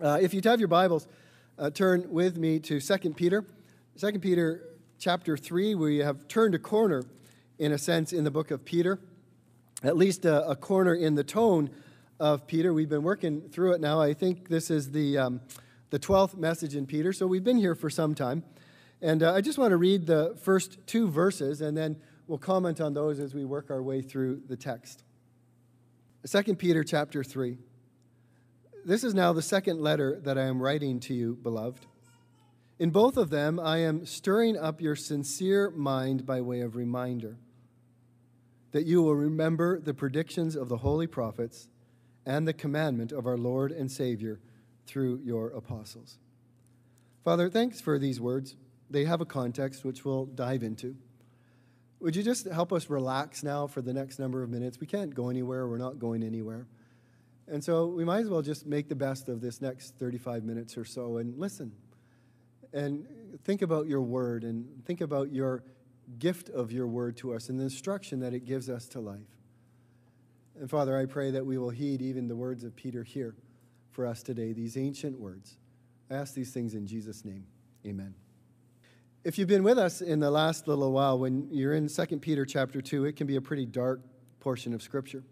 Uh, if you have your Bibles, uh, turn with me to 2 Peter. 2 Peter chapter 3, we have turned a corner, in a sense, in the book of Peter, at least a, a corner in the tone of Peter. We've been working through it now. I think this is the, um, the 12th message in Peter, so we've been here for some time. And uh, I just want to read the first two verses, and then we'll comment on those as we work our way through the text. 2 Peter chapter 3. This is now the second letter that I am writing to you, beloved. In both of them, I am stirring up your sincere mind by way of reminder that you will remember the predictions of the holy prophets and the commandment of our Lord and Savior through your apostles. Father, thanks for these words. They have a context which we'll dive into. Would you just help us relax now for the next number of minutes? We can't go anywhere, we're not going anywhere. And so we might as well just make the best of this next 35 minutes or so and listen. And think about your word and think about your gift of your word to us and the instruction that it gives us to life. And Father, I pray that we will heed even the words of Peter here for us today, these ancient words. I ask these things in Jesus' name. Amen. If you've been with us in the last little while, when you're in 2 Peter chapter 2, it can be a pretty dark portion of Scripture.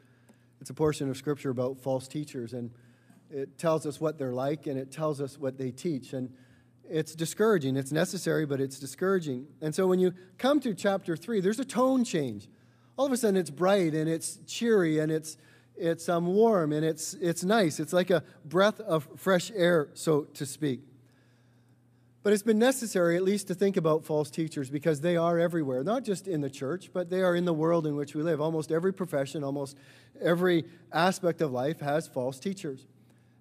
It's a portion of Scripture about false teachers, and it tells us what they're like and it tells us what they teach. And it's discouraging. It's necessary, but it's discouraging. And so when you come to chapter 3, there's a tone change. All of a sudden, it's bright and it's cheery and it's, it's um, warm and it's, it's nice. It's like a breath of fresh air, so to speak. But it's been necessary, at least, to think about false teachers because they are everywhere, not just in the church, but they are in the world in which we live. Almost every profession, almost every aspect of life has false teachers.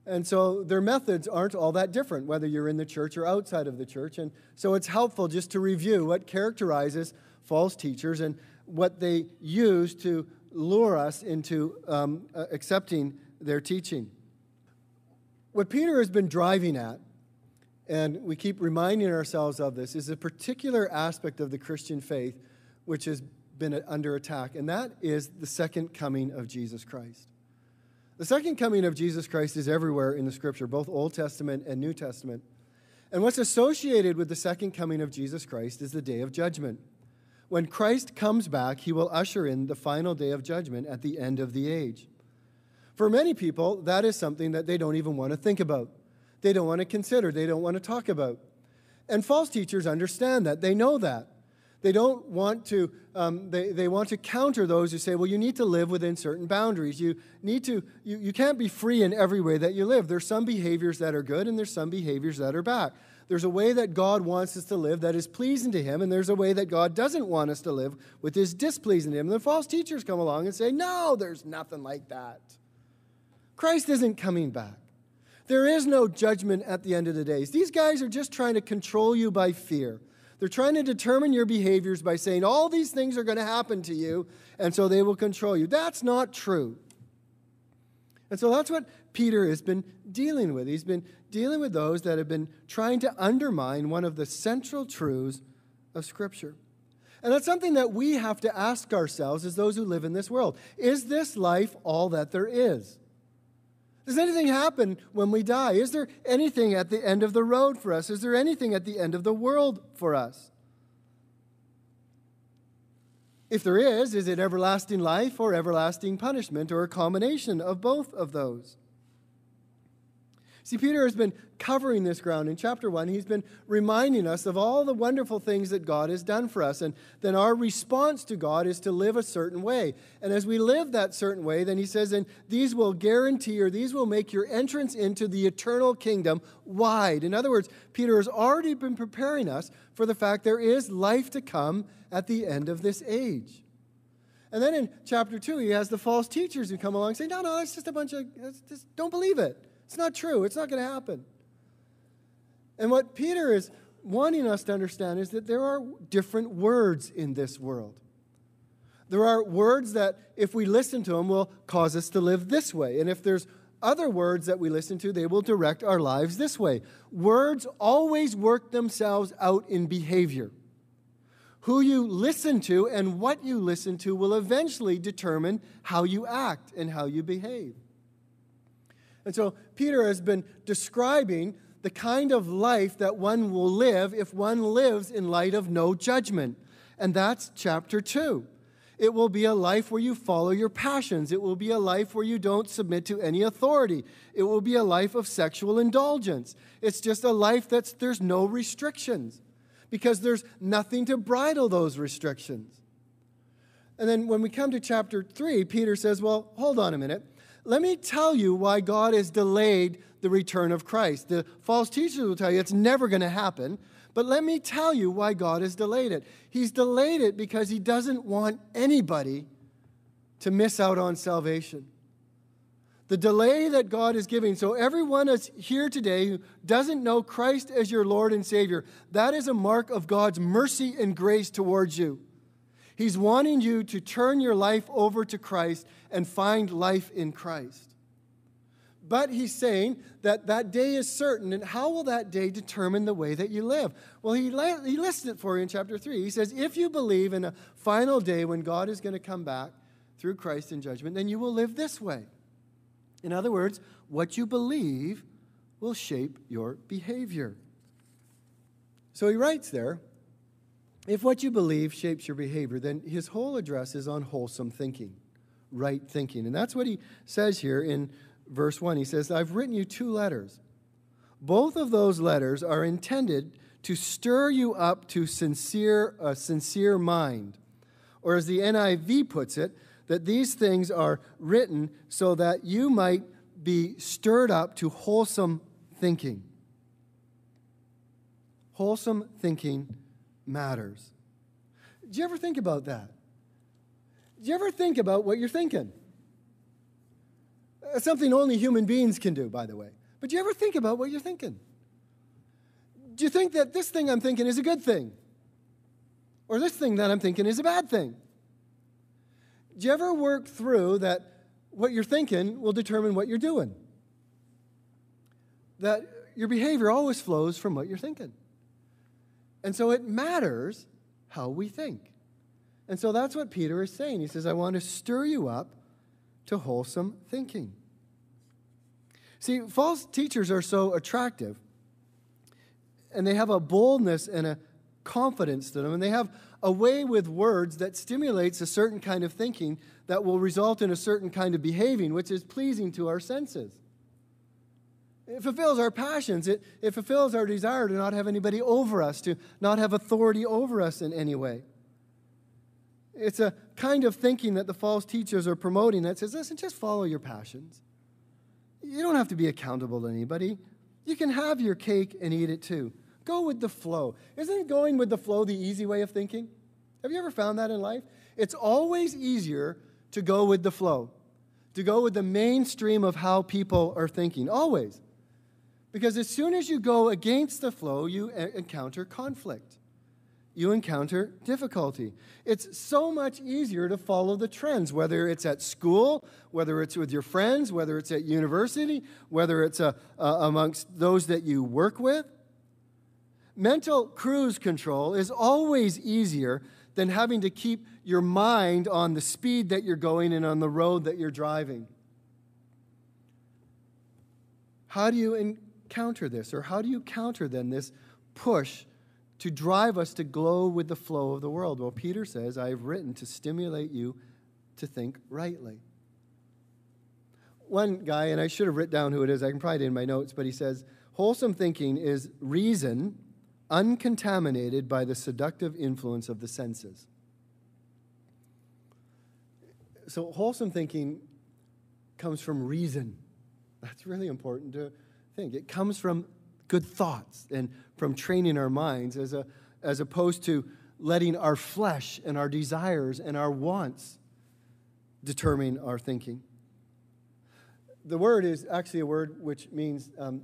And so their methods aren't all that different, whether you're in the church or outside of the church. And so it's helpful just to review what characterizes false teachers and what they use to lure us into um, accepting their teaching. What Peter has been driving at and we keep reminding ourselves of this, is a particular aspect of the Christian faith which has been under attack, and that is the second coming of Jesus Christ. The second coming of Jesus Christ is everywhere in the scripture, both Old Testament and New Testament. And what's associated with the second coming of Jesus Christ is the day of judgment. When Christ comes back, he will usher in the final day of judgment at the end of the age. For many people, that is something that they don't even want to think about they don't want to consider, they don't want to talk about. And false teachers understand that, they know that. They don't want to, um, they, they want to counter those who say, well, you need to live within certain boundaries. You need to, you, you can't be free in every way that you live. There's some behaviors that are good and there's some behaviors that are bad. There's a way that God wants us to live that is pleasing to Him, and there's a way that God doesn't want us to live which is displeasing to Him. And the false teachers come along and say, no, there's nothing like that. Christ isn't coming back. There is no judgment at the end of the days. These guys are just trying to control you by fear. They're trying to determine your behaviors by saying all these things are going to happen to you, and so they will control you. That's not true. And so that's what Peter has been dealing with. He's been dealing with those that have been trying to undermine one of the central truths of Scripture. And that's something that we have to ask ourselves as those who live in this world. Is this life all that there is? Does anything happen when we die? Is there anything at the end of the road for us? Is there anything at the end of the world for us? If there is, is it everlasting life or everlasting punishment or a combination of both of those? See, Peter has been covering this ground. In chapter 1, he's been reminding us of all the wonderful things that God has done for us. And then our response to God is to live a certain way. And as we live that certain way, then he says, and these will guarantee or these will make your entrance into the eternal kingdom wide. In other words, Peter has already been preparing us for the fact there is life to come at the end of this age. And then in chapter 2, he has the false teachers who come along and say, no, no, that's just a bunch of, just, don't believe it. It's not true. It's not going to happen. And what Peter is wanting us to understand is that there are different words in this world. There are words that, if we listen to them, will cause us to live this way. And if there's other words that we listen to, they will direct our lives this way. Words always work themselves out in behavior. Who you listen to and what you listen to will eventually determine how you act and how you behave. And so Peter has been describing the kind of life that one will live if one lives in light of no judgment. And that's chapter 2. It will be a life where you follow your passions. It will be a life where you don't submit to any authority. It will be a life of sexual indulgence. It's just a life that's there's no restrictions because there's nothing to bridle those restrictions. And then when we come to chapter 3, Peter says, Well, hold on a minute. Let me tell you why God has delayed the return of Christ. The false teachers will tell you it's never going to happen. But let me tell you why God has delayed it. He's delayed it because He doesn't want anybody to miss out on salvation. The delay that God is giving, so everyone is here today who doesn't know Christ as your Lord and Savior, that is a mark of God's mercy and grace towards you. He's wanting you to turn your life over to Christ and find life in Christ. But he's saying that that day is certain, and how will that day determine the way that you live? Well, he, he lists it for you in chapter 3. He says, If you believe in a final day when God is going to come back through Christ in judgment, then you will live this way. In other words, what you believe will shape your behavior. So he writes there if what you believe shapes your behavior, then his whole address is on wholesome thinking, right thinking. And that's what he says here in verse 1. He says, I've written you two letters. Both of those letters are intended to stir you up to sincere, a sincere mind. Or as the NIV puts it, that these things are written so that you might be stirred up to wholesome thinking. Wholesome thinking matters. Do you ever think about that? Do you ever think about what you're thinking? Uh, something only human beings can do, by the way. But do you ever think about what you're thinking? Do you think that this thing I'm thinking is a good thing? Or this thing that I'm thinking is a bad thing? Do you ever work through that what you're thinking will determine what you're doing? That your behavior always flows from what you're thinking. And so it matters how we think. And so that's what Peter is saying. He says, I want to stir you up to wholesome thinking. See, false teachers are so attractive, and they have a boldness and a confidence to them, and they have a way with words that stimulates a certain kind of thinking that will result in a certain kind of behaving, which is pleasing to our senses. It fulfills our passions. It, it fulfills our desire to not have anybody over us, to not have authority over us in any way. It's a kind of thinking that the false teachers are promoting that says, listen, just follow your passions. You don't have to be accountable to anybody. You can have your cake and eat it too. Go with the flow. Isn't going with the flow the easy way of thinking? Have you ever found that in life? It's always easier to go with the flow, to go with the mainstream of how people are thinking. Always. Because as soon as you go against the flow, you encounter conflict. You encounter difficulty. It's so much easier to follow the trends, whether it's at school, whether it's with your friends, whether it's at university, whether it's uh, uh, amongst those that you work with. Mental cruise control is always easier than having to keep your mind on the speed that you're going and on the road that you're driving. How do you counter this? Or how do you counter then this push to drive us to glow with the flow of the world? Well, Peter says, I have written to stimulate you to think rightly. One guy, and I should have written down who it is, I can probably do in my notes, but he says, wholesome thinking is reason uncontaminated by the seductive influence of the senses. So, wholesome thinking comes from reason. That's really important to It comes from good thoughts and from training our minds as, a, as opposed to letting our flesh and our desires and our wants determine our thinking. The word is actually a word which means um,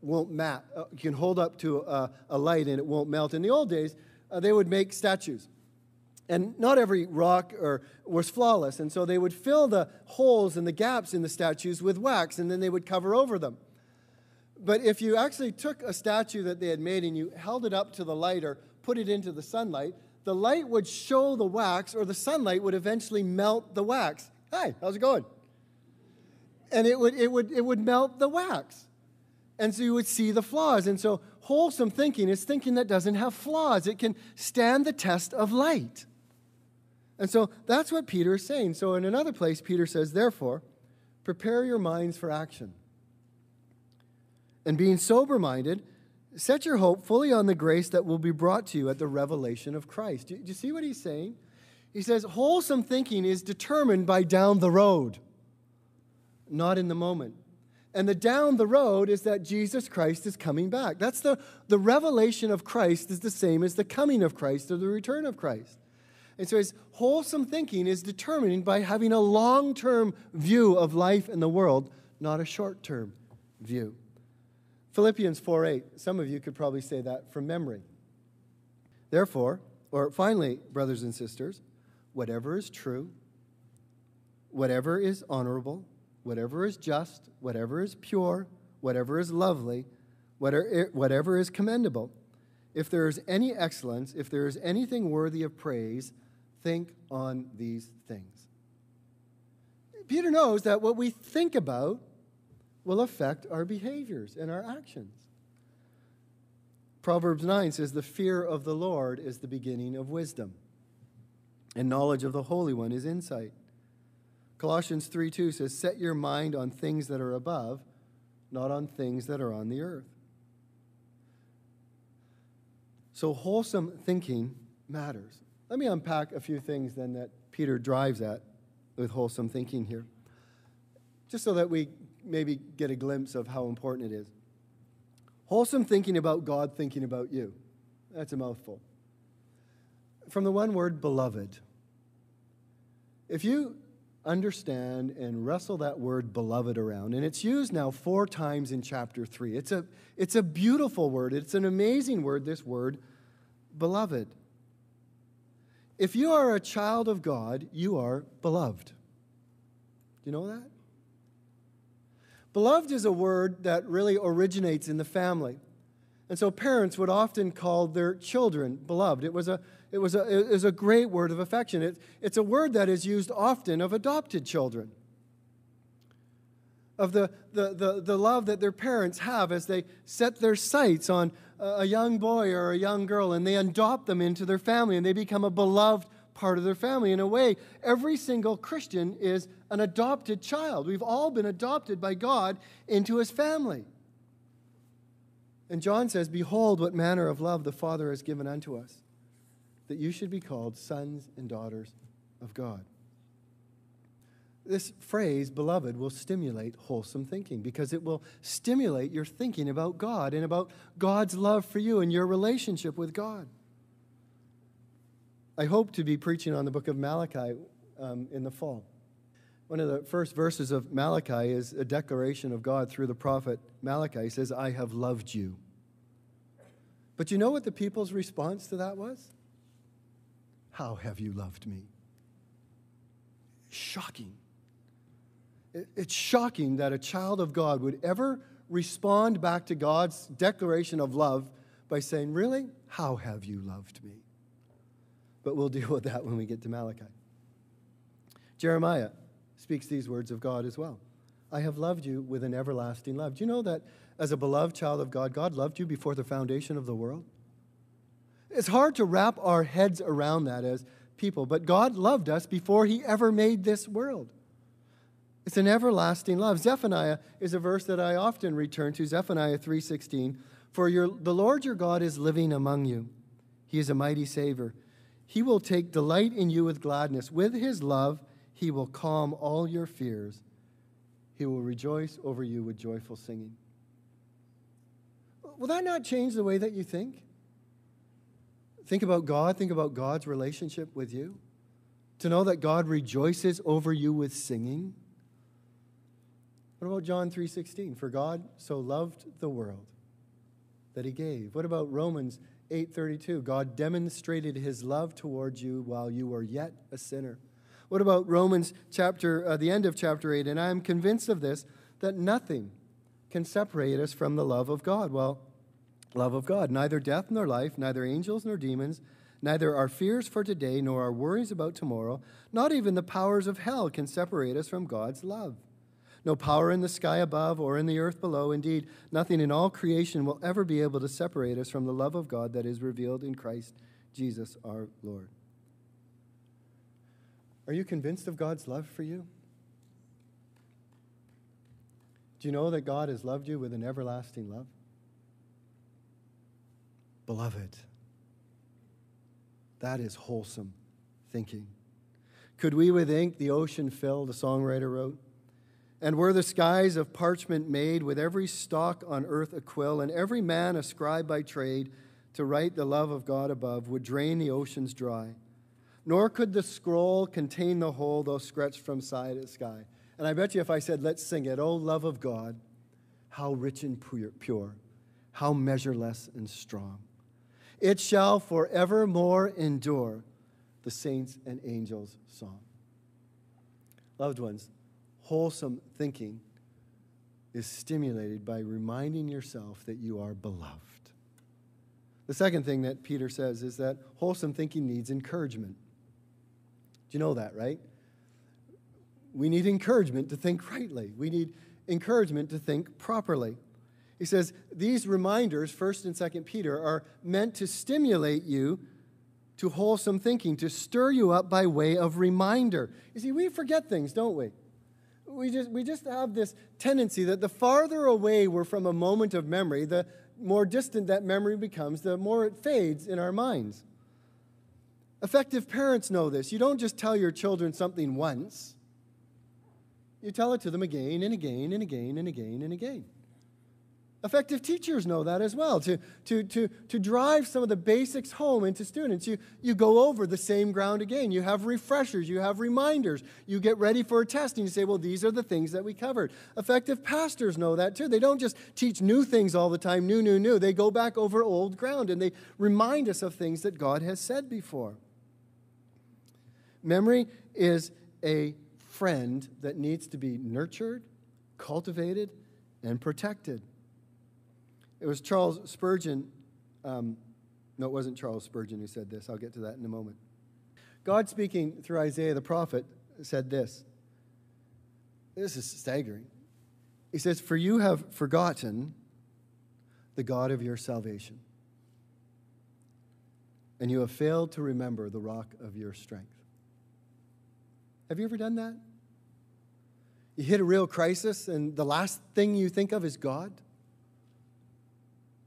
won't mat. Uh, you can hold up to a, a, light and it won't melt. In the old days, uh, they would make statues. And not every rock or, was flawless. And so they would fill the holes and the gaps in the statues with wax and then they would cover over them. But if you actually took a statue that they had made and you held it up to the light or put it into the sunlight, the light would show the wax, or the sunlight would eventually melt the wax. Hi, how's it going? and it would, it, would, it would melt the wax. And so you would see the flaws. And so wholesome thinking is thinking that doesn't have flaws, it can stand the test of light. And so that's what Peter is saying. So in another place, Peter says, Therefore, prepare your minds for action. And being sober minded, set your hope fully on the grace that will be brought to you at the revelation of Christ. Do you see what he's saying? He says, wholesome thinking is determined by down the road, not in the moment. And the down the road is that Jesus Christ is coming back. That's the, the revelation of Christ is the same as the coming of Christ or the return of Christ. And so his wholesome thinking is determined by having a long term view of life and the world, not a short term view. Philippians 4 8, some of you could probably say that from memory. Therefore, or finally, brothers and sisters, whatever is true, whatever is honorable, whatever is just, whatever is pure, whatever is lovely, whatever eh, is commendable, if there is any excellence, if there is anything worthy of praise, think on these things. Peter knows that what we think about will affect our behaviors and our actions. Proverbs 9 says, The fear of the Lord is the beginning of wisdom, and knowledge of the Holy One is insight. Colossians 3 2 says, Set your mind on things that are above, not on things that are on the earth. So, wholesome thinking matters. Let me unpack a few things then that Peter drives at with wholesome thinking here, just so that we maybe get a glimpse of how important it is. Wholesome thinking about God thinking about you. That's a mouthful. From the one word, beloved. If you understand and wrestle that word beloved around, and it's used now four times in chapter three, it's a, it's a beautiful word. It's an amazing word, this word, beloved. If you are a child of God, you are beloved. Do you know that? Beloved is a word that really originates in the family. And so parents would often call their children beloved. It was a, it was a, it was a great word of affection. It, it's a word that is used often of adopted children, of the, the, the, the love that their parents have as they set their sights on a young boy or a young girl and they adopt them into their family and they become a beloved part of their family. In a way, every single Christian is an adopted child. We've all been adopted by God into his family. And John says, Behold, what manner of love the Father has given unto us, that you should be called sons and daughters of God. This phrase, beloved, will stimulate wholesome thinking because it will stimulate your thinking about God and about God's love for you and your relationship with God. I hope to be preaching on the book of Malachi um, in the fall. One of the first verses of Malachi is a declaration of God through the prophet Malachi. He says, I have loved you. But you know what the people's response to that was? How have you loved me? Shocking. It's shocking that a child of God would ever respond back to God's declaration of love by saying, Really? How have you loved me? But we'll deal with that when we get to Malachi. Jeremiah speaks these words of God as well. I have loved you with an everlasting love. Do you know that as a beloved child of God, God loved you before the foundation of the world? It's hard to wrap our heads around that as people, but God loved us before He ever made this world. It's an everlasting love. Zephaniah is a verse that I often return to, Zephaniah 3:16. For your, the Lord your God is living among you. He is a mighty Savior. He will take delight in you with gladness. With his love, he will calm all your fears. He will rejoice over you with joyful singing. Will that not change the way that you think? Think about God, think about God's relationship with you. To know that God rejoices over you with singing. What about John 3:16? For God so loved the world that he gave. What about Romans 8:32? God demonstrated his love towards you while you were yet a sinner. What about Romans chapter uh, the end of chapter 8? And I am convinced of this that nothing can separate us from the love of God. Well, love of God, neither death nor life, neither angels nor demons, neither our fears for today nor our worries about tomorrow, not even the powers of hell can separate us from God's love. No power in the sky above or in the earth below. Indeed, nothing in all creation will ever be able to separate us from the love of God that is revealed in Christ Jesus our Lord. Are you convinced of God's love for you? Do you know that God has loved you with an everlasting love? Beloved, that is wholesome thinking. Could we with ink the ocean fill, the songwriter wrote? And were the skies of parchment made, with every stalk on earth a quill, and every man a scribe by trade, to write the love of God above, would drain the oceans dry. Nor could the scroll contain the whole, though stretched from side to sky. And I bet you if I said, let's sing it, oh, love of God, how rich and pure, how measureless and strong. It shall forevermore endure, the saints and angels' song. Loved ones, wholesome thinking is stimulated by reminding yourself that you are beloved. The second thing that Peter says is that wholesome thinking needs encouragement. Do you know that, right? We need encouragement to think rightly. We need encouragement to think properly. He says these reminders, 1st and 2nd Peter, are meant to stimulate you to wholesome thinking, to stir you up by way of reminder. You see, we forget things, don't we? We just, we just have this tendency that the farther away we're from a moment of memory, the more distant that memory becomes, the more it fades in our minds. Effective parents know this. You don't just tell your children something once, you tell it to them again and again and again and again and again. Effective teachers know that as well. To, to, to, to drive some of the basics home into students, you, you go over the same ground again. You have refreshers, you have reminders. You get ready for a test and you say, well, these are the things that we covered. Effective pastors know that too. They don't just teach new things all the time, new, new, new. They go back over old ground and they remind us of things that God has said before. Memory is a friend that needs to be nurtured, cultivated, and protected. It was Charles Spurgeon. Um, no, it wasn't Charles Spurgeon who said this. I'll get to that in a moment. God, speaking through Isaiah the prophet, said this. This is staggering. He says, For you have forgotten the God of your salvation, and you have failed to remember the rock of your strength. Have you ever done that? You hit a real crisis, and the last thing you think of is God?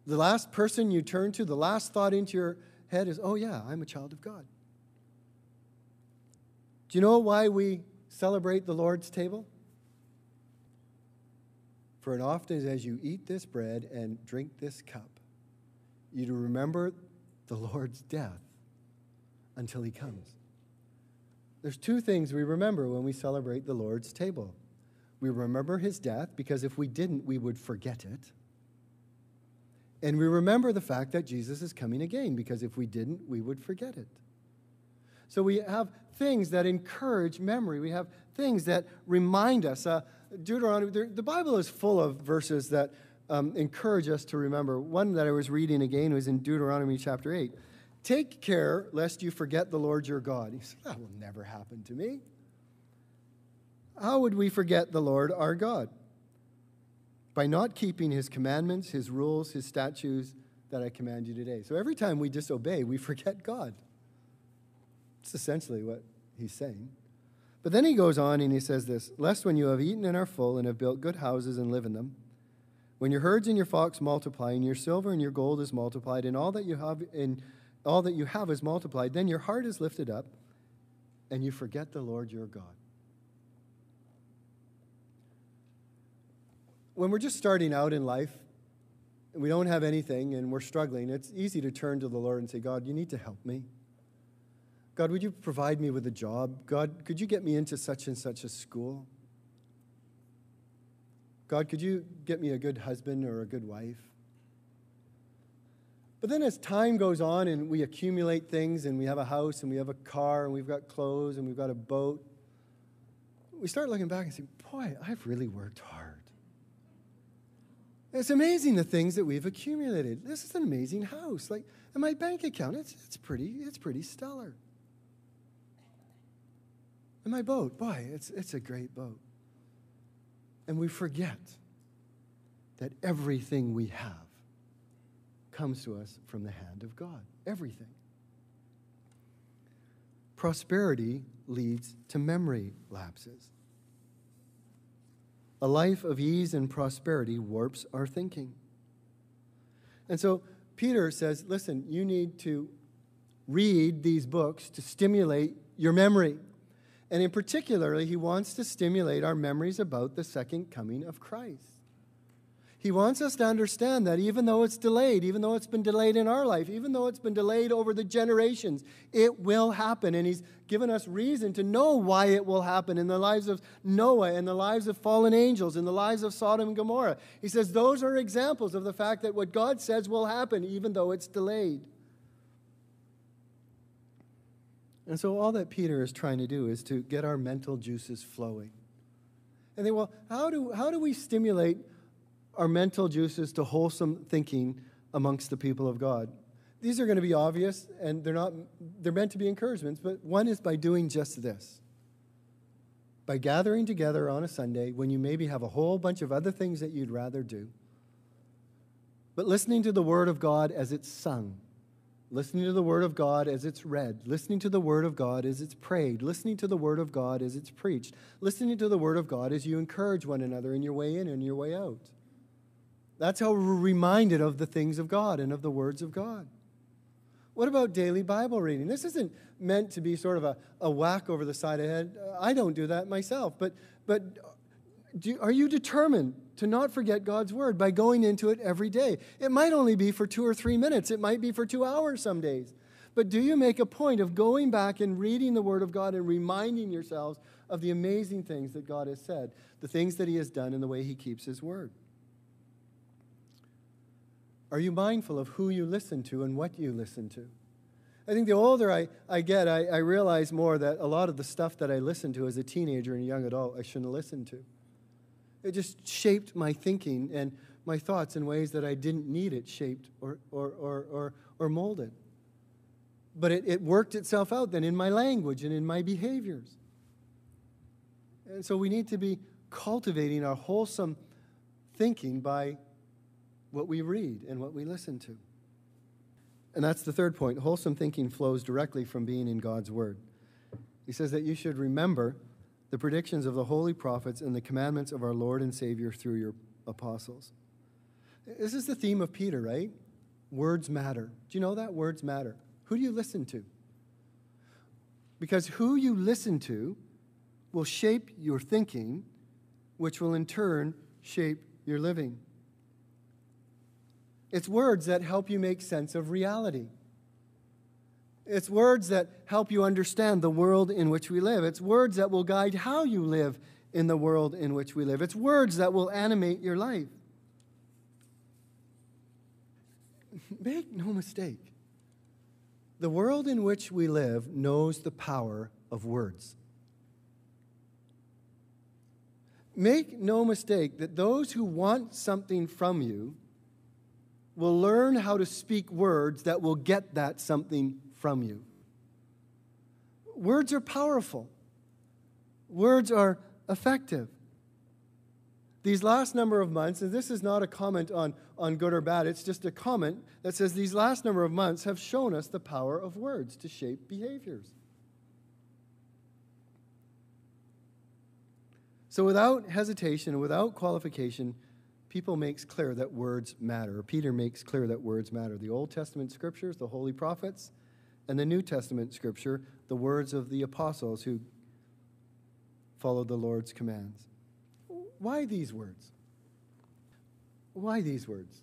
The last person you turn to, the last thought into your head is, oh, yeah, I'm a child of God. Do you know why we celebrate the Lord's table? For it often is as you eat this bread and drink this cup, you to remember the Lord's death until he comes. There's two things we remember when we celebrate the Lord's table. We remember his death because if we didn't, we would forget it. And we remember the fact that Jesus is coming again because if we didn't, we would forget it. So we have things that encourage memory. We have things that remind us. Uh, Deuteronomy, the Bible is full of verses that um, encourage us to remember. One that I was reading again was in Deuteronomy chapter 8. Take care lest you forget the Lord your God. He said, That will never happen to me. How would we forget the Lord our God? By not keeping his commandments, his rules, his statutes that I command you today. So every time we disobey, we forget God. It's essentially what he's saying. But then he goes on and he says this Lest when you have eaten and are full and have built good houses and live in them, when your herds and your flocks multiply, and your silver and your gold is multiplied, and all that you have in all that you have is multiplied, then your heart is lifted up, and you forget the Lord your God. When we're just starting out in life, and we don't have anything and we're struggling, it's easy to turn to the Lord and say, God, you need to help me. God, would you provide me with a job? God, could you get me into such and such a school? God, could you get me a good husband or a good wife? But then as time goes on and we accumulate things and we have a house and we have a car and we've got clothes and we've got a boat, we start looking back and say, boy, I've really worked hard. It's amazing the things that we've accumulated. This is an amazing house. Like, in my bank account, it's, it's, pretty, it's pretty stellar. And my boat, boy, it's, it's a great boat. And we forget that everything we have comes to us from the hand of God. Everything. Prosperity leads to memory lapses. A life of ease and prosperity warps our thinking. And so Peter says, listen, you need to read these books to stimulate your memory. And in particular, he wants to stimulate our memories about the second coming of Christ. He wants us to understand that even though it's delayed, even though it's been delayed in our life, even though it's been delayed over the generations, it will happen. And He's given us reason to know why it will happen in the lives of Noah, in the lives of fallen angels, in the lives of Sodom and Gomorrah. He says those are examples of the fact that what God says will happen, even though it's delayed. And so, all that Peter is trying to do is to get our mental juices flowing. And they, well, how do, how do we stimulate our mental juices to wholesome thinking amongst the people of God. These are going to be obvious and they're not they're meant to be encouragements, but one is by doing just this. By gathering together on a Sunday when you maybe have a whole bunch of other things that you'd rather do. But listening to the word of God as it's sung, listening to the word of God as it's read, listening to the word of God as it's prayed, listening to the word of God as it's preached, listening to the word of God as you encourage one another in your way in and your way out. That's how we're reminded of the things of God and of the words of God. What about daily Bible reading? This isn't meant to be sort of a, a whack over the side of the head. I don't do that myself. But, but do, are you determined to not forget God's word by going into it every day? It might only be for two or three minutes, it might be for two hours some days. But do you make a point of going back and reading the word of God and reminding yourselves of the amazing things that God has said, the things that He has done, and the way He keeps His word? Are you mindful of who you listen to and what you listen to? I think the older I, I get, I, I realize more that a lot of the stuff that I listened to as a teenager and a young adult, I shouldn't have listened to. It just shaped my thinking and my thoughts in ways that I didn't need it shaped or, or, or, or, or molded. But it, it worked itself out then in my language and in my behaviors. And so we need to be cultivating our wholesome thinking by what we read and what we listen to. And that's the third point. Wholesome thinking flows directly from being in God's Word. He says that you should remember the predictions of the holy prophets and the commandments of our Lord and Savior through your apostles. This is the theme of Peter, right? Words matter. Do you know that? Words matter. Who do you listen to? Because who you listen to will shape your thinking, which will in turn shape your living. It's words that help you make sense of reality. It's words that help you understand the world in which we live. It's words that will guide how you live in the world in which we live. It's words that will animate your life. Make no mistake, the world in which we live knows the power of words. Make no mistake that those who want something from you will learn how to speak words that will get that something from you. Words are powerful, words are effective. These last number of months, and this is not a comment on, on good or bad, it's just a comment that says these last number of months have shown us the power of words to shape behaviors. So, without hesitation without qualification, people makes clear that words matter. Peter makes clear that words matter. The Old Testament scriptures, the holy prophets, and the New Testament scripture, the words of the apostles who followed the Lord's commands. Why these words? Why these words?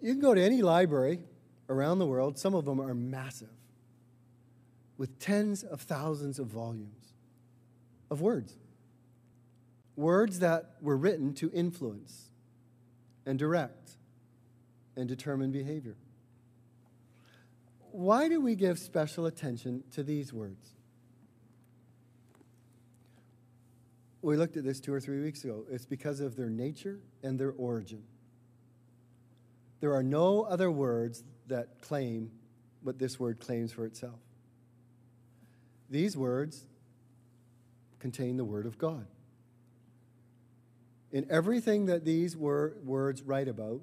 You can go to any library around the world, some of them are massive, with tens of thousands of volumes of words. Words that were written to influence and direct and determine behavior. Why do we give special attention to these words? We looked at this two or three weeks ago. It's because of their nature and their origin. There are no other words that claim what this word claims for itself. These words contain the Word of God. In everything that these wor- words write about,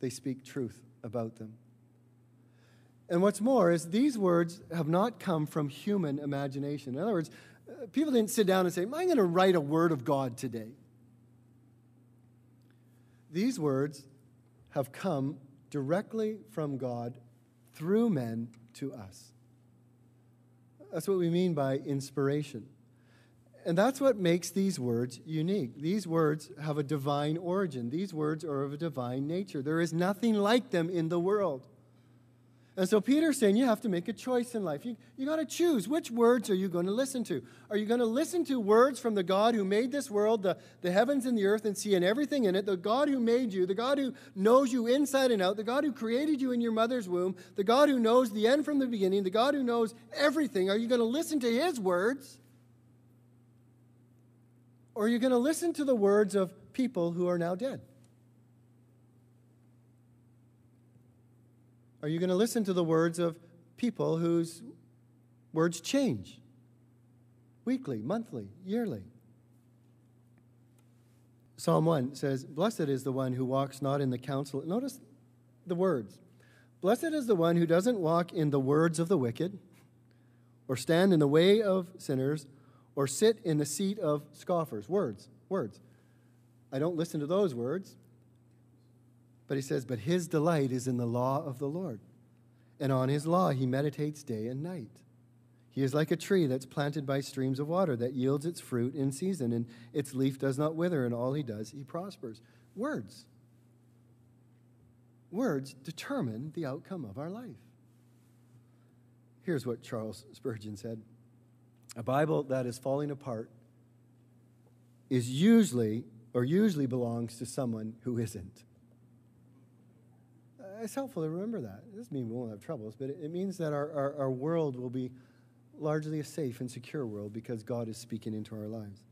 they speak truth about them. And what's more is these words have not come from human imagination. In other words, uh, people didn't sit down and say, I'm going to write a word of God today. These words have come directly from God through men to us. That's what we mean by inspiration. And that's what makes these words unique. These words have a divine origin. These words are of a divine nature. There is nothing like them in the world. And so Peter's saying you have to make a choice in life. You, you got to choose which words are you going to listen to? Are you going to listen to words from the God who made this world, the, the heavens and the earth and sea and everything in it, the God who made you, the God who knows you inside and out, the God who created you in your mother's womb, the God who knows the end from the beginning, the God who knows everything? Are you going to listen to his words? Or are you going to listen to the words of people who are now dead? Are you going to listen to the words of people whose words change weekly, monthly, yearly? Psalm 1 says, Blessed is the one who walks not in the counsel. Notice the words. Blessed is the one who doesn't walk in the words of the wicked, or stand in the way of sinners, or sit in the seat of scoffers. Words, words. I don't listen to those words. But he says, But his delight is in the law of the Lord. And on his law he meditates day and night. He is like a tree that's planted by streams of water that yields its fruit in season, and its leaf does not wither, and all he does, he prospers. Words. Words determine the outcome of our life. Here's what Charles Spurgeon said A Bible that is falling apart is usually, or usually belongs to someone who isn't uh, it's helpful to remember that. It doesn't mean we won't have troubles, but it, it means that our, our, our world will be largely a safe and secure world because God is speaking into our lives.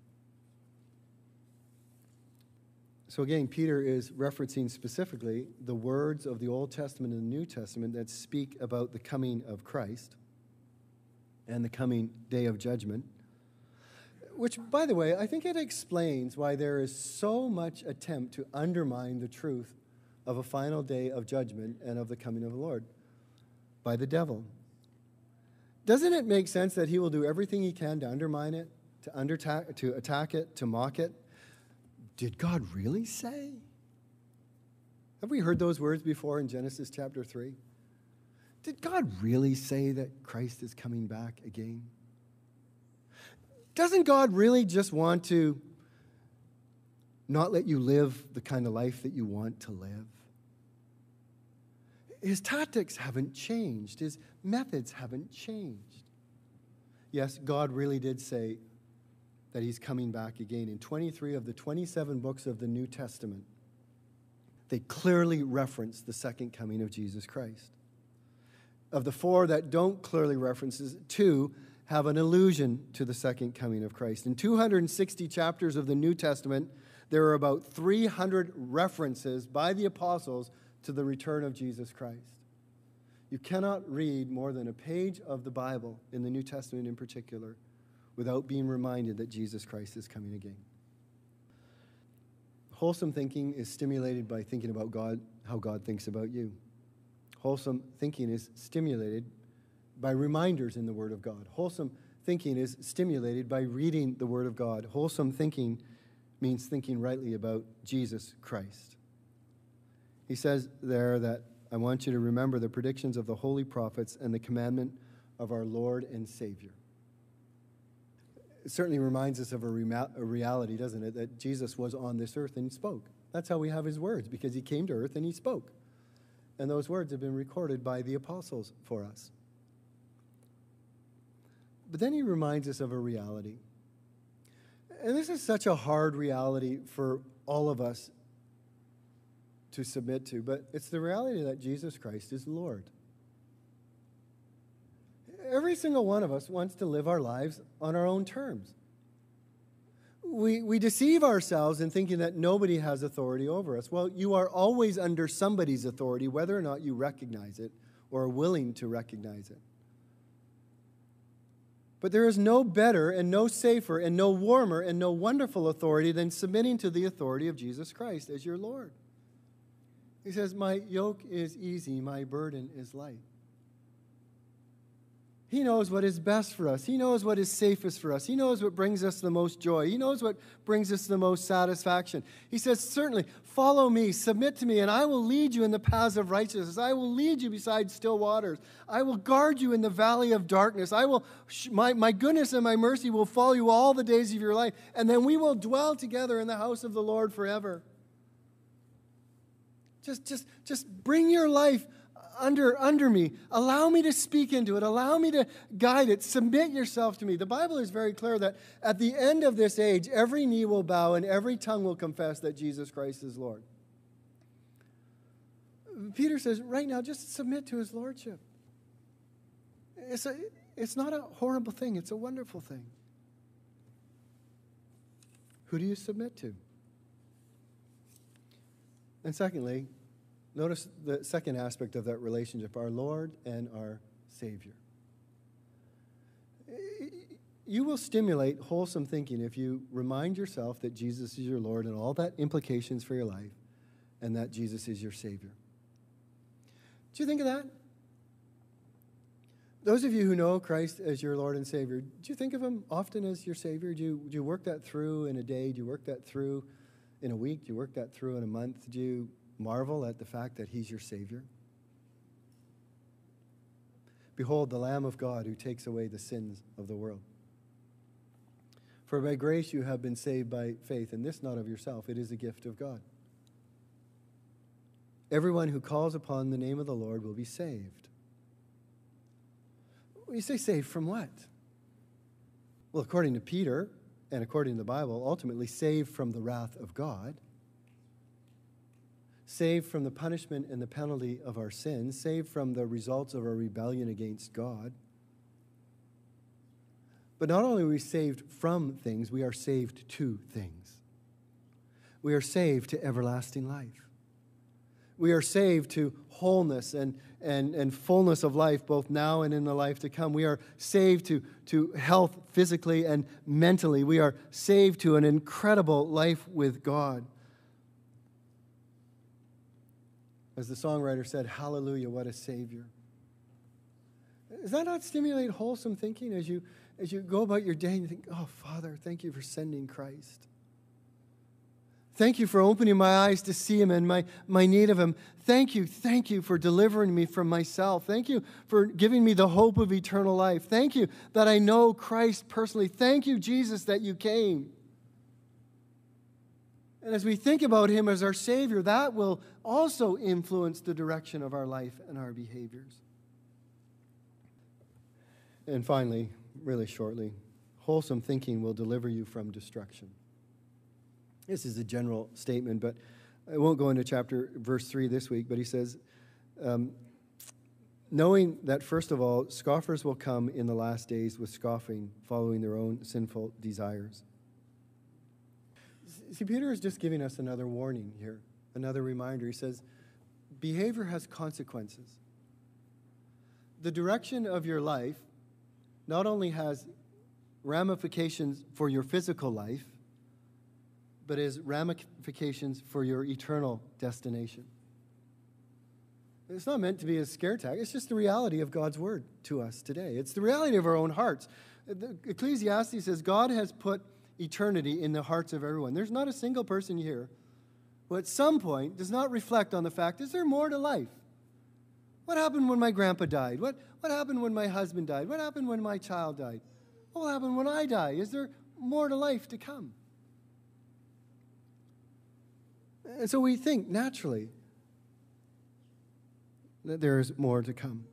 So again, Peter is referencing specifically the words of the Old Testament and the New Testament that speak about the coming of Christ and the coming day of judgment. Which, by the way, I think it explains why there is so much attempt to undermine the truth of a final day of judgment and of the coming of the Lord by the devil. Doesn't it make sense that he will do everything he can to undermine it, to, underta- to attack it, to mock it? Did God really say? Have we heard those words before in Genesis chapter 3? Did God really say that Christ is coming back again? Doesn't God really just want to not let you live the kind of life that you want to live. His tactics haven't changed, his methods haven't changed. Yes, God really did say that he's coming back again. In 23 of the 27 books of the New Testament, they clearly reference the second coming of Jesus Christ. Of the four that don't clearly reference, two have an allusion to the second coming of Christ. In 260 chapters of the New Testament, there are about 300 references by the apostles to the return of Jesus Christ. You cannot read more than a page of the Bible, in the New Testament in particular, without being reminded that Jesus Christ is coming again. Wholesome thinking is stimulated by thinking about God, how God thinks about you. Wholesome thinking is stimulated by reminders in the Word of God. Wholesome thinking is stimulated by reading the Word of God. Wholesome thinking means thinking rightly about Jesus Christ. He says there that I want you to remember the predictions of the holy prophets and the commandment of our Lord and Savior. It certainly reminds us of a, a reality, doesn't it, that Jesus was on this earth and spoke. That's how we have his words, because he came to earth and he spoke. And those words have been recorded by the apostles for us. But then he reminds us of a reality and this is such a hard reality for all of us to submit to, but it's the reality that Jesus Christ is Lord. Every single one of us wants to live our lives on our own terms. We, we deceive ourselves in thinking that nobody has authority over us. Well, you are always under somebody's authority, whether or not you recognize it or are willing to recognize it. But there is no better and no safer and no warmer and no wonderful authority than submitting to the authority of Jesus Christ as your Lord. He says, My yoke is easy, my burden is light. He knows what is best for us. He knows what is safest for us. He knows what brings us the most joy. He knows what brings us the most satisfaction. He says, Certainly, follow me, submit to me, and I will lead you in the paths of righteousness. I will lead you beside still waters. I will guard you in the valley of darkness. I will, my, my goodness and my mercy will follow you all the days of your life, and then we will dwell together in the house of the Lord forever. Just, just, just bring your life under, under me. Allow me to speak into it. Allow me to guide it. Submit yourself to me. The Bible is very clear that at the end of this age, every knee will bow and every tongue will confess that Jesus Christ is Lord. Peter says, right now, just submit to his lordship. It's, a, it's not a horrible thing, it's a wonderful thing. Who do you submit to? And secondly, Notice the second aspect of that relationship our Lord and our Savior. You will stimulate wholesome thinking if you remind yourself that Jesus is your Lord and all that implications for your life, and that Jesus is your Savior. Do you think of that? Those of you who know Christ as your Lord and Savior, do you think of Him often as your Savior? Do you, do you work that through in a day? Do you work that through in a week? You work that through in a month? Do you marvel at the fact that he's your Savior? Behold, the Lamb of God who takes away the sins of the world. For by grace you have been saved by faith, and this not of yourself, it is a gift of God. Everyone who calls upon the name of the Lord will be saved. You say saved from what? Well, according to Peter and according to the Bible, ultimately saved from the wrath of God saved from the punishment and the penalty of our sins, saved from the results of our rebellion against God. But not only are we saved from things, we are saved to things. We are saved to everlasting life. We are saved to wholeness and, and, and fullness of life, both now and in the life to come. We are saved to, to health physically and mentally. We are saved to an incredible life with God. As the songwriter said, Hallelujah, what a Savior. Does that not stimulate wholesome thinking as you, as you go about your day and you think, oh, Father, thank you for sending Christ? Thank you for opening my eyes to see him and my, my need of him. Thank you, thank you for delivering me from myself. Thank you for giving me the hope of eternal life. Thank you that I know Christ personally. Thank you, Jesus, that you came. And as we think about Him as our Savior, that will also influence the direction of our life and our behaviors. And finally, really shortly, wholesome thinking will deliver you from destruction. This is a general statement, but I won't go into chapter verse 3 this week, but he says, um, knowing that, first of all, scoffers will come in the last days with scoffing, following their own sinful desires. See, Peter is just giving us another warning here, another reminder. He says, behavior has consequences. The direction of your life not only has ramifications for your physical life, but has ramifications for your eternal destination. It's not meant to be a scare tag. It's just the reality of God's word to us today. It's the reality of our own hearts. Ecclesiastes says God has put eternity in the hearts of everyone. There's not a single person here who at some point does not reflect on the fact is there more to life? What happened when my grandpa died? What, what happened when my husband died? What happened when my child died? What will happen when I die? Is there more to life to come? And so we think naturally that there is more to come.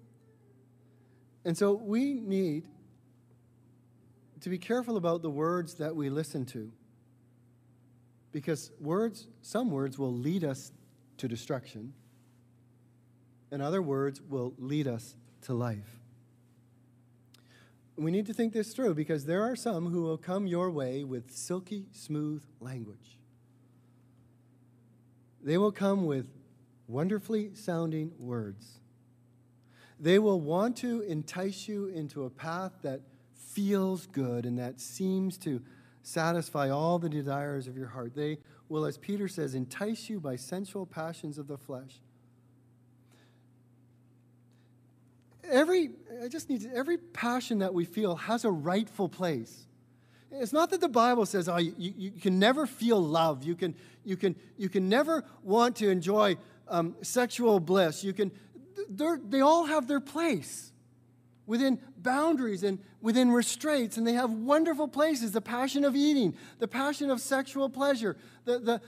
And so we need to be careful about the words that we listen to. Because words, some words will lead us to destruction, and other words will lead us to life. We need to think this through because there are some who will come your way with silky smooth language. They will come with wonderfully sounding words. They will want to entice you into a path that feels good and that seems to satisfy all the desires of your heart. They will, as Peter says, entice you by sensual passions of the flesh. Every, I just need to, every passion that we feel has a rightful place. It's not that the Bible says, oh, you, you can never feel love. You can, you can, you can never want to enjoy um, sexual bliss. You can, they all have their place within boundaries and within restraints, and they have wonderful places. The passion of eating, the passion of sexual pleasure, the, the,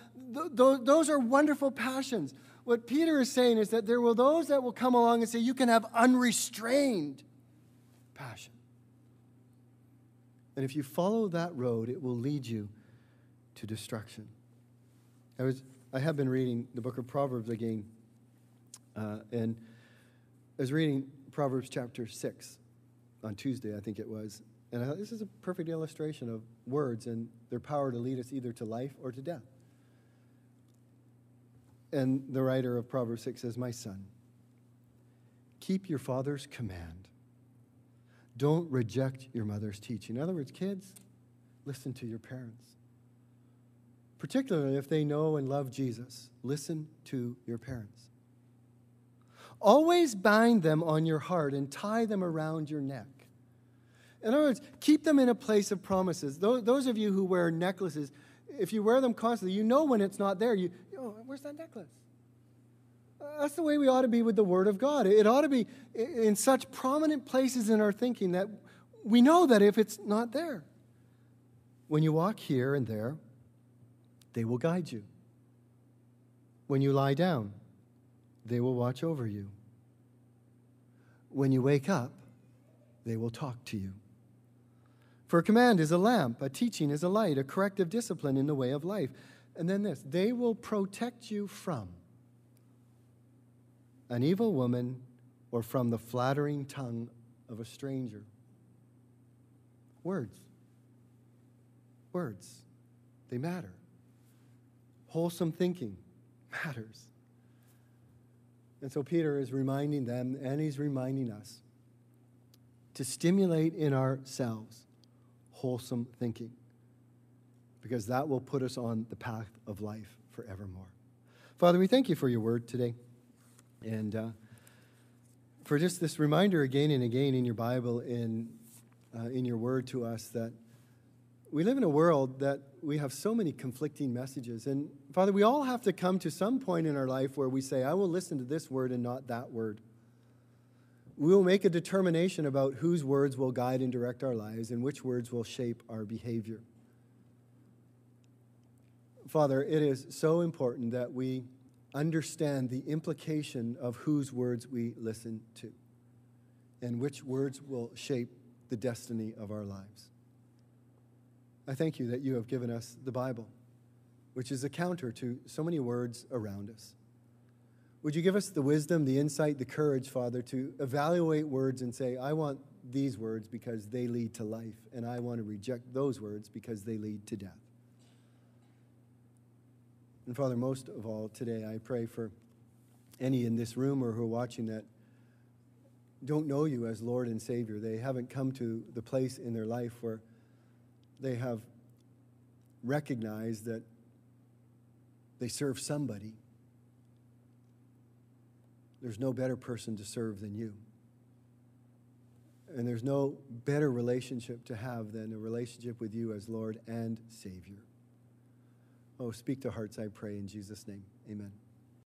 the, those are wonderful passions. What Peter is saying is that there will those that will come along and say, You can have unrestrained passion. And if you follow that road, it will lead you to destruction. I, was, I have been reading the book of Proverbs again, uh, and I was reading Proverbs chapter 6 on Tuesday, I think it was. And I thought this is a perfect illustration of words and their power to lead us either to life or to death. And the writer of Proverbs 6 says, My son, keep your father's command don't reject your mother's teaching. In other words, kids, listen to your parents. Particularly if they know and love Jesus, listen to your parents. Always bind them on your heart and tie them around your neck. In other words, keep them in a place of promises. Those, of you who wear necklaces, if you wear them constantly, you know when it's not there. You, oh, where's that necklace? That's the way we ought to be with the Word of God. It ought to be in such prominent places in our thinking that we know that if it's not there, when you walk here and there, they will guide you. When you lie down, they will watch over you. When you wake up, they will talk to you. For a command is a lamp, a teaching is a light, a corrective discipline in the way of life. And then this they will protect you from an evil woman, or from the flattering tongue of a stranger. Words. Words. They matter. Wholesome thinking matters. And so Peter is reminding them, and he's reminding us, to stimulate in ourselves wholesome thinking, because that will put us on the path of life forevermore. Father, we thank you for your word today. And uh, for just this reminder again and again in your Bible, in, uh, in your word to us, that we live in a world that we have so many conflicting messages. And Father, we all have to come to some point in our life where we say, I will listen to this word and not that word. We will make a determination about whose words will guide and direct our lives and which words will shape our behavior. Father, it is so important that we understand the implication of whose words we listen to and which words will shape the destiny of our lives. I thank you that you have given us the Bible, which is a counter to so many words around us. Would you give us the wisdom, the insight, the courage, Father, to evaluate words and say, I want these words because they lead to life, and I want to reject those words because they lead to death? And Father, most of all today, I pray for any in this room or who are watching that don't know you as Lord and Savior. They haven't come to the place in their life where they have recognized that they serve somebody. There's no better person to serve than you. And there's no better relationship to have than a relationship with you as Lord and Savior. Oh, speak to hearts, I pray, in Jesus' name. Amen.